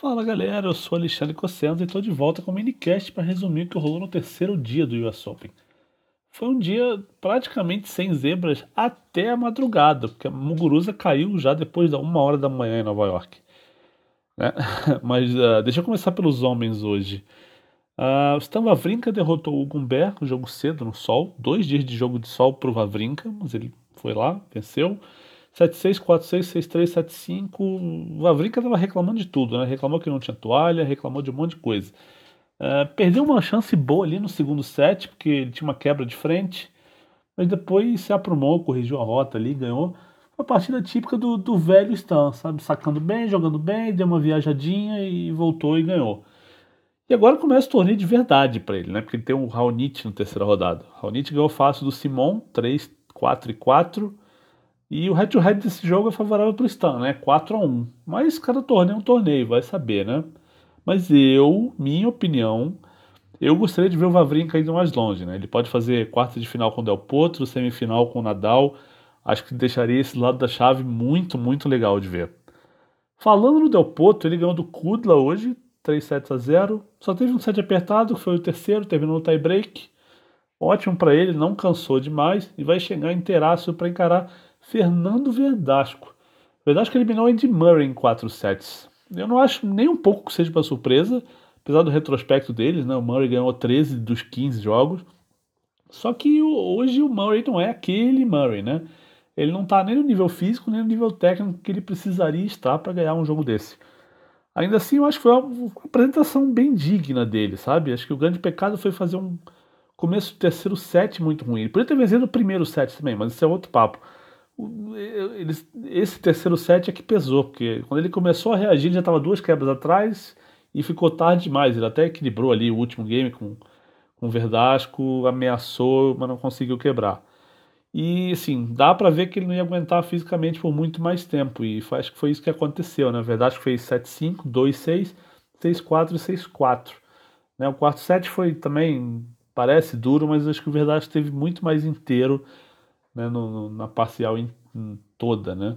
Fala galera, eu sou Alexandre Cossenza e estou de volta com um minicast para resumir o que rolou no terceiro dia do US Open. Foi um dia praticamente sem zebras até a madrugada, porque a Muguruza caiu já depois da uma hora da manhã em Nova York. Né? Mas uh, deixa eu começar pelos homens hoje. Uh, o Stan Wawrinka derrotou o Gumbert no jogo cedo no sol, dois dias de jogo de sol para o Wawrinka, mas ele foi lá, venceu. 7-6, 4-6, 6-3, 7-5. O Vavrinka estava reclamando de tudo, né? Reclamou que não tinha toalha, reclamou de um monte de coisa. Uh, perdeu uma chance boa ali no segundo set, porque ele tinha uma quebra de frente, mas depois se aprumou, corrigiu a rota ali, ganhou. Uma partida típica do, do velho Stan, sabe? Sacando bem, jogando bem, deu uma viajadinha e voltou e ganhou. E agora começa o torneio de verdade para ele, né? Porque ele tem o Raonic na terceira rodada. Raonic ganhou fácil do Simon, 3, 4 e 4. E o head-to-head desse jogo é favorável para o Stan, né? 4 a 1 Mas cada torneio é um torneio, vai saber, né? Mas eu, minha opinião, eu gostaria de ver o Vavrinka indo mais longe, né? Ele pode fazer quarta de final com o Del Potro, semifinal com o Nadal. Acho que deixaria esse lado da chave muito, muito legal de ver. Falando no Del Potro, ele ganhou do Kudla hoje, 3 sets a 0. Só teve um set apertado, que foi o terceiro, terminou no tie break. Ótimo para ele, não cansou demais e vai chegar inteiraço para encarar Fernando Verdasco. Verdasco eliminou Andy Murray em 4 sets. Eu não acho nem um pouco que seja uma surpresa, apesar do retrospecto deles, né? O Murray ganhou 13 dos 15 jogos. Só que hoje o Murray não é aquele Murray, né? Ele não está nem no nível físico, nem no nível técnico que ele precisaria estar para ganhar um jogo desse. Ainda assim, eu acho que foi uma apresentação bem digna dele, sabe? Acho que o grande pecado foi fazer um começo do terceiro set muito ruim. Ele poderia ter vencido o primeiro set também, mas isso é outro papo esse terceiro set é que pesou, porque quando ele começou a reagir, ele já estava duas quebras atrás e ficou tarde demais. Ele até equilibrou ali o último game com, com o Verdasco, ameaçou, mas não conseguiu quebrar. E assim, dá para ver que ele não ia aguentar fisicamente por muito mais tempo. E foi, acho que foi isso que aconteceu, né? Verdasco fez 7-5, 2-6, 6-4 e 6-4. Né? O quarto set foi também, parece duro, mas acho que o Verdasco esteve muito mais inteiro né, no, no, na parcial in, in toda, né?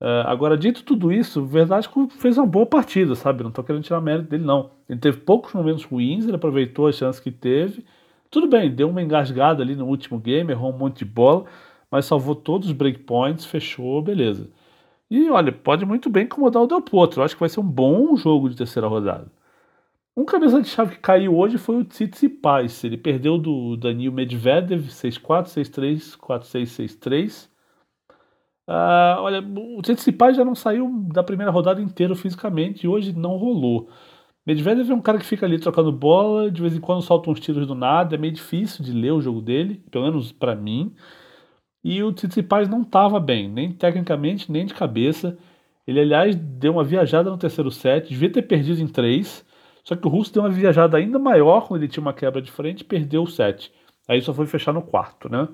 Uh, agora, dito tudo isso, o Verdasco fez uma boa partida, sabe? Não estou querendo tirar mérito dele, não. Ele teve poucos momentos ruins, ele aproveitou a chance que teve. Tudo bem, deu uma engasgada ali no último game, errou um monte de bola, mas salvou todos os breakpoints, fechou, beleza. E olha, pode muito bem incomodar o Del Potro. Eu acho que vai ser um bom jogo de terceira rodada. Um cabeça de chave que caiu hoje foi o Tsitsipas. Ele perdeu do Daniel Medvedev 6-4, 6-3, 4-6, 6-3. Uh, olha, o Tsitsipas já não saiu da primeira rodada inteira fisicamente e hoje não rolou. Medvedev é um cara que fica ali trocando bola, de vez em quando solta uns tiros do nada, é meio difícil de ler o jogo dele, pelo menos para mim. E o Tsitsipas não estava bem, nem tecnicamente, nem de cabeça. Ele, aliás, deu uma viajada no terceiro set, devia ter perdido em três só que o Russo deu uma viajada ainda maior quando ele tinha uma quebra de frente e perdeu o set. Aí só foi fechar no quarto, né?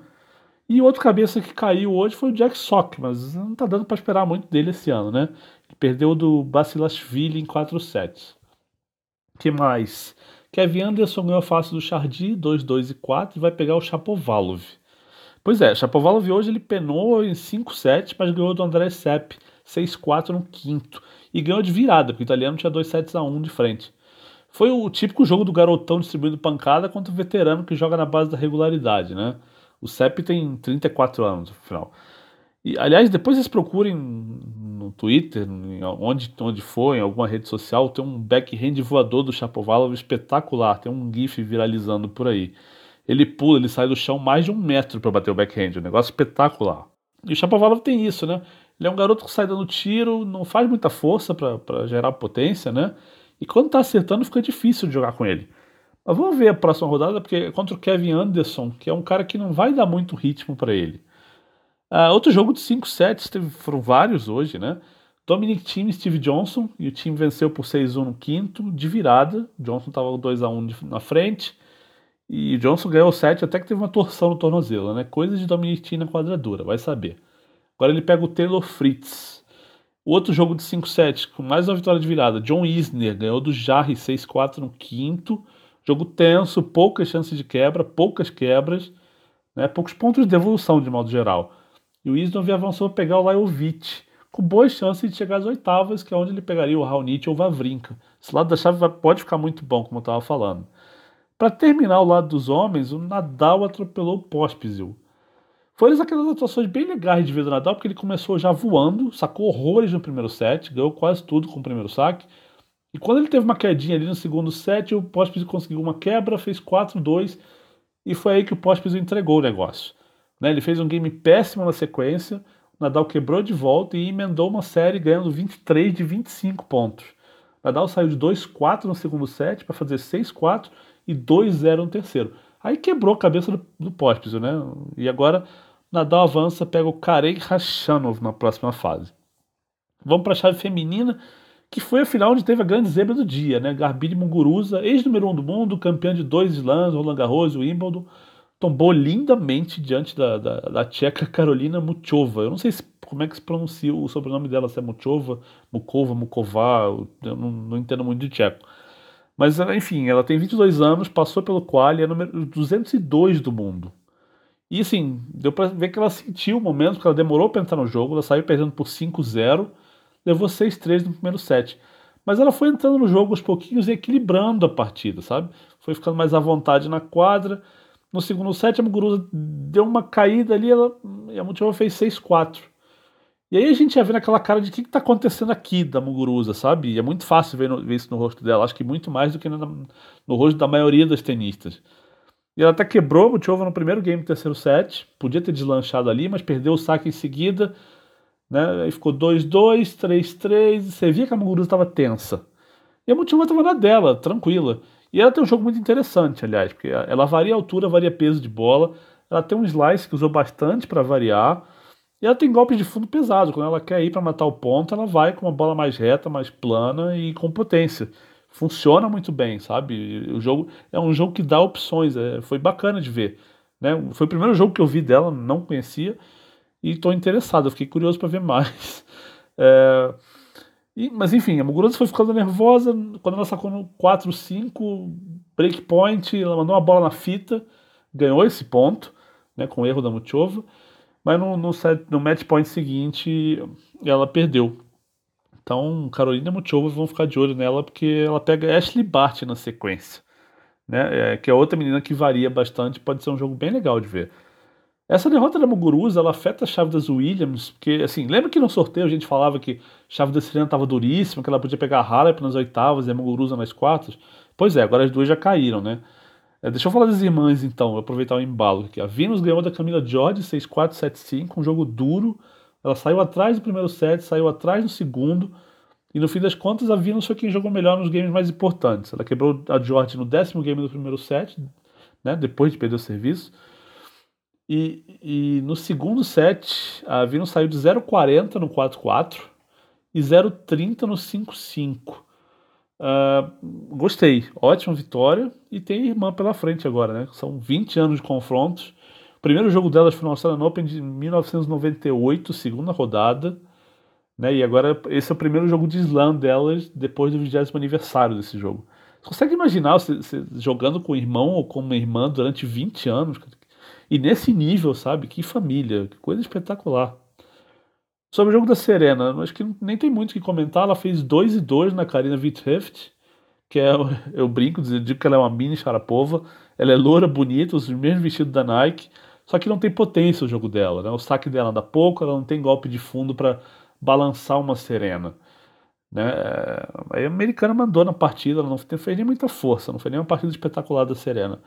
E outro cabeça que caiu hoje foi o Jack Sock, mas não tá dando para esperar muito dele esse ano, né? Ele perdeu do Basilashvili em 4 sets. que mais? Kevin Anderson ganhou fácil do Chardy, 2, 2 e 4, e vai pegar o Chapovalov. Pois é, Chapovalov hoje ele penou em 5 sets, mas ganhou do André Sepp 6-4 no quinto. E ganhou de virada, porque o italiano tinha 2 sets a 1 de frente. Foi o típico jogo do garotão distribuindo pancada contra o veterano que joga na base da regularidade, né? O CEP tem 34 anos, afinal. E, aliás, depois vocês procurem no Twitter, onde, onde for, em alguma rede social, tem um backhand voador do Chapovalov espetacular, tem um gif viralizando por aí. Ele pula, ele sai do chão mais de um metro para bater o backhand, um negócio espetacular. E o Chapovalov tem isso, né? Ele é um garoto que sai dando tiro, não faz muita força para gerar potência, né? E quando tá acertando, fica difícil de jogar com ele. Mas vamos ver a próxima rodada, porque é contra o Kevin Anderson, que é um cara que não vai dar muito ritmo para ele. Uh, outro jogo de 5 sets, teve, foram vários hoje, né? Dominic Thiem e Steve Johnson, e o time venceu por 6-1 no quinto, de virada. Johnson estava 2x1 na frente. E Johnson ganhou o set até que teve uma torção no tornozelo, né? Coisa de Dominic Thiem na quadradura, vai saber. Agora ele pega o Taylor Fritz. Outro jogo de 5-7, com mais uma vitória de virada, John Isner ganhou do Jarry 6-4 no quinto. Jogo tenso, poucas chances de quebra, poucas quebras, né, poucos pontos de devolução de modo geral. E o Isner avançou a pegar o Lajovic com boas chances de chegar às oitavas, que é onde ele pegaria o Raonic ou o Vavrinka. Esse lado da chave pode ficar muito bom, como eu estava falando. Para terminar o lado dos homens, o Nadal atropelou o Pospisil. Foram aquelas atuações bem legais de ver do Nadal, porque ele começou já voando, sacou horrores no primeiro set, ganhou quase tudo com o primeiro saque. E quando ele teve uma quedinha ali no segundo set, o Pospisil conseguiu uma quebra, fez 4-2, e foi aí que o Pospisil entregou o negócio. Né? Ele fez um game péssimo na sequência, o Nadal quebrou de volta e emendou uma série ganhando 23 de 25 pontos. Nadal saiu de 2-4 no segundo set para fazer 6-4 e 2-0 no terceiro. Aí quebrou a cabeça do, do Pospisil, né? E agora Nadal avança, pega o Karei Khachanov na próxima fase. Vamos para a chave feminina, que foi a final onde teve a grande zebra do dia, né? Garbine Muguruza, ex-número 1 um do mundo, campeã de dois slams, Roland Garros e Wimbledon, tombou lindamente diante da, da, da tcheca Carolina Muchova. Eu não sei se, como é que se pronuncia o sobrenome dela, se é Muchova, Mukova, Muková, eu não, não entendo muito de tcheco. Mas, enfim, ela tem 22 anos, passou pelo quali, é número 202 do mundo. E, assim, deu pra ver que ela sentiu o momento, porque ela demorou para entrar no jogo, ela saiu perdendo por 5-0, levou 6-3 no primeiro set. Mas ela foi entrando no jogo aos pouquinhos e equilibrando a partida, sabe? Foi ficando mais à vontade na quadra, no segundo set, a Muguruza deu uma caída ali ela, e a Mutirova fez 6-4. E aí a gente ia ver naquela cara de o que está acontecendo aqui da Muguruza, sabe? E é muito fácil ver, no, ver, isso no rosto dela. Acho que muito mais do que no, no rosto da maioria das tenistas. E ela até quebrou a Mutirova no primeiro game do terceiro set. Podia ter deslanchado ali, mas perdeu o saque em seguida. Né? Aí ficou 2-2, 3-3. Você via que a Muguruza estava tensa. E a Mutirova estava na dela, tranquila. E ela tem um jogo muito interessante, aliás, porque ela varia altura, varia peso de bola. Ela tem um slice que usou bastante para variar. E ela tem golpes de fundo pesado. Quando ela quer ir para matar o ponto, ela vai com uma bola mais reta, mais plana e com potência. Funciona muito bem, sabe? O jogo é um jogo que dá opções. É, foi bacana de ver. Né? Foi o primeiro jogo que eu vi dela, não conhecia. E estou interessado, fiquei curioso para ver mais. É, e, mas enfim, a Muguruza foi ficando nervosa quando ela sacou no 4-5, breakpoint, ela mandou uma bola na fita, ganhou esse ponto, né, com o erro da Muchova, mas no, no, set, no match point seguinte ela perdeu. Então, Carolina Muchova vão ficar de olho nela porque ela pega Ashley Bart na sequência, né, é, que é outra menina que varia bastante, pode ser um jogo bem legal de ver. Essa derrota da Muguruza, ela afeta a chave das Williams, porque, assim, lembra que no sorteio a gente falava que chave da Serena estava duríssima, que ela podia pegar a Halep nas oitavas e a Muguruza nas quartas? Pois é, agora as duas já caíram, né? É, deixa eu falar das irmãs, então, aproveitar o embalo aqui. A Venus ganhou da Camila Jorge 6-4, 7-5, um jogo duro. Ela saiu atrás do primeiro set, saiu atrás no segundo, e no fim das contas a Venus foi quem jogou melhor nos games mais importantes. Ela quebrou a Jorge no décimo game do primeiro set, né, depois de perder o serviço. E, e no segundo set, a Venus saiu de 0,40 no 4-4 e 0,30 no 5-5. Uh, ah, gostei, ótima vitória e tem irmã pela frente agora, né? São 20 anos de confrontos. O primeiro jogo delas foi no Australian Open de 1998, segunda rodada. Né? E agora esse é o primeiro jogo de slam delas depois do 20 aniversário desse jogo. Você consegue imaginar você, você jogando com um irmão ou com uma irmã durante 20 anos? E nesse nível, sabe? Que família, que coisa espetacular. Sobre o jogo da Serena, acho que nem tem muito o que comentar. Ela fez 2 e 2 na Karina Wittheft, que é, eu brinco, digo que ela é uma mini Sharapova. Ela é loura, bonita, os mesmos vestidos da Nike, só que não tem potência o jogo dela, né? O saque dela anda pouco, ela não tem golpe de fundo para balançar uma Serena. Né? A americana mandou na partida, ela não fez nem muita força, não foi nem uma partida espetacular da Serena.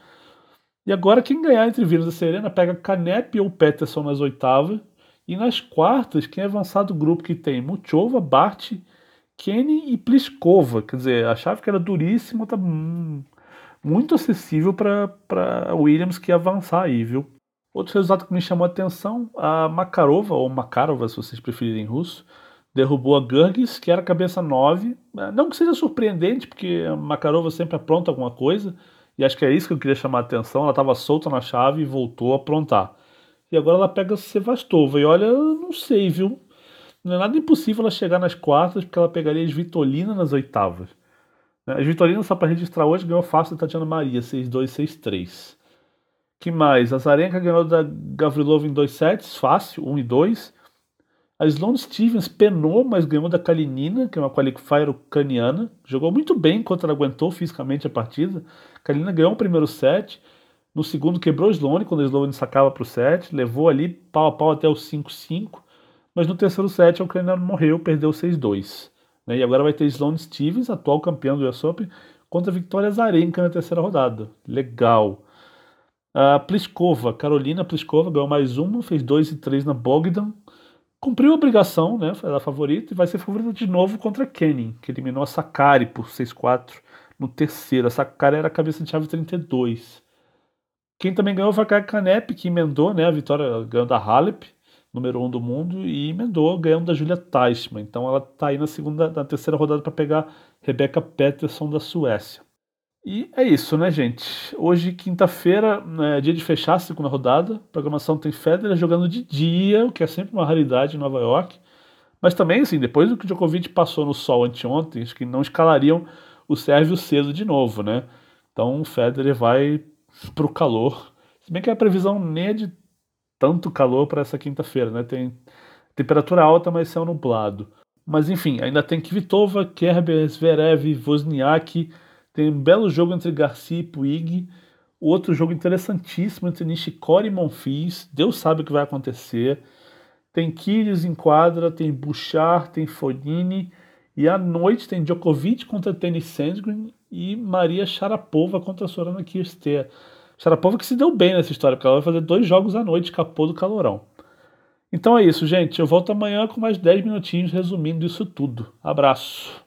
E agora quem ganhar entre Venus e Serena pega Canep ou Peterson nas oitavas. E nas quartas, quem avançar do grupo que tem Muchova, Bart, Kenny e Pliskova. Quer dizer, a chave que era duríssima está muito acessível para Williams que avançar aí, viu? Outro resultado que me chamou a atenção, a Makarova, ou Makarova, se vocês preferirem em russo, derrubou a Gurgis, que era cabeça 9. Não que seja surpreendente, porque a Makarova sempre apronta alguma coisa, e acho que é isso que eu queria chamar a atenção. Ela estava solta na chave e voltou a aprontar. E agora ela pega Sevastova. E olha, não sei, viu? Não é nada impossível ela chegar nas quartas, porque ela pegaria as Vitolina nas oitavas. Né? As Vitolina, só para registrar hoje, ganhou fácil da Tatiana Maria, 6-2, 6-3. Que mais? A Zarenka ganhou da Gavrilova em dois sets, fácil, 1 e 2. A Sloane Stevens penou, mas ganhou da Kalinina, que é uma qualifier ucraniana. Jogou muito bem enquanto ela aguentou fisicamente a partida. A Kalinina ganhou o primeiro set. No segundo quebrou a Sloane, quando a Sloane sacava para o set. Levou ali pau a pau até o 5-5. Mas no terceiro set a ucraniana morreu, perdeu 6-2. Né? E agora vai ter Sloane Stevens, atual campeão do US Open, contra a Victoria Zarenka na terceira rodada. Legal. A Pliskova, Carolina Pliskova, ganhou mais uma, fez 2 e 3 na Bogdan cumpriu a obrigação, né? Foi a favorita e vai ser favorita de novo contra Kenning, que eliminou a Sakari por 6-4 no terceiro. A Sakari era a cabeça de chave 32. Quem também ganhou foi a Canep, que emendou né, a vitória, ganhando da Halep, número 1 um do mundo, e emendou ganhando da Julia Teichmann. Então ela está aí na segunda, na terceira rodada para pegar Rebecca Peterson da Suécia. E é isso, né, gente? Hoje, quinta-feira, é dia de fechar a segunda rodada. A programação tem Federer jogando de dia, o que é sempre uma raridade em Nova York. Mas também, assim, depois do que o Djokovic passou no sol anteontem, acho que não escalariam o Sérvio cedo de novo, né? Então o Federer vai pro calor. Se bem que a previsão nem é de tanto calor para essa quinta-feira, né? Tem temperatura alta, mas céu nublado. Mas enfim, ainda tem Kvitova, Kerber, Zverev, Wozniak tem um belo jogo entre Garcia e Puig. Outro jogo interessantíssimo entre Nishikori e Monfils. Deus sabe o que vai acontecer. Tem Kyrgios em quadra, tem Bouchard, tem Fognini. E à noite tem Djokovic contra Tennis Sandgren e Maria Sharapova contra Sorana Kirster. Sharapova que se deu bem nessa história, porque ela vai fazer dois jogos à noite, capô do calorão. Então é isso, gente. Eu volto amanhã com mais 10 minutinhos resumindo isso tudo. Abraço.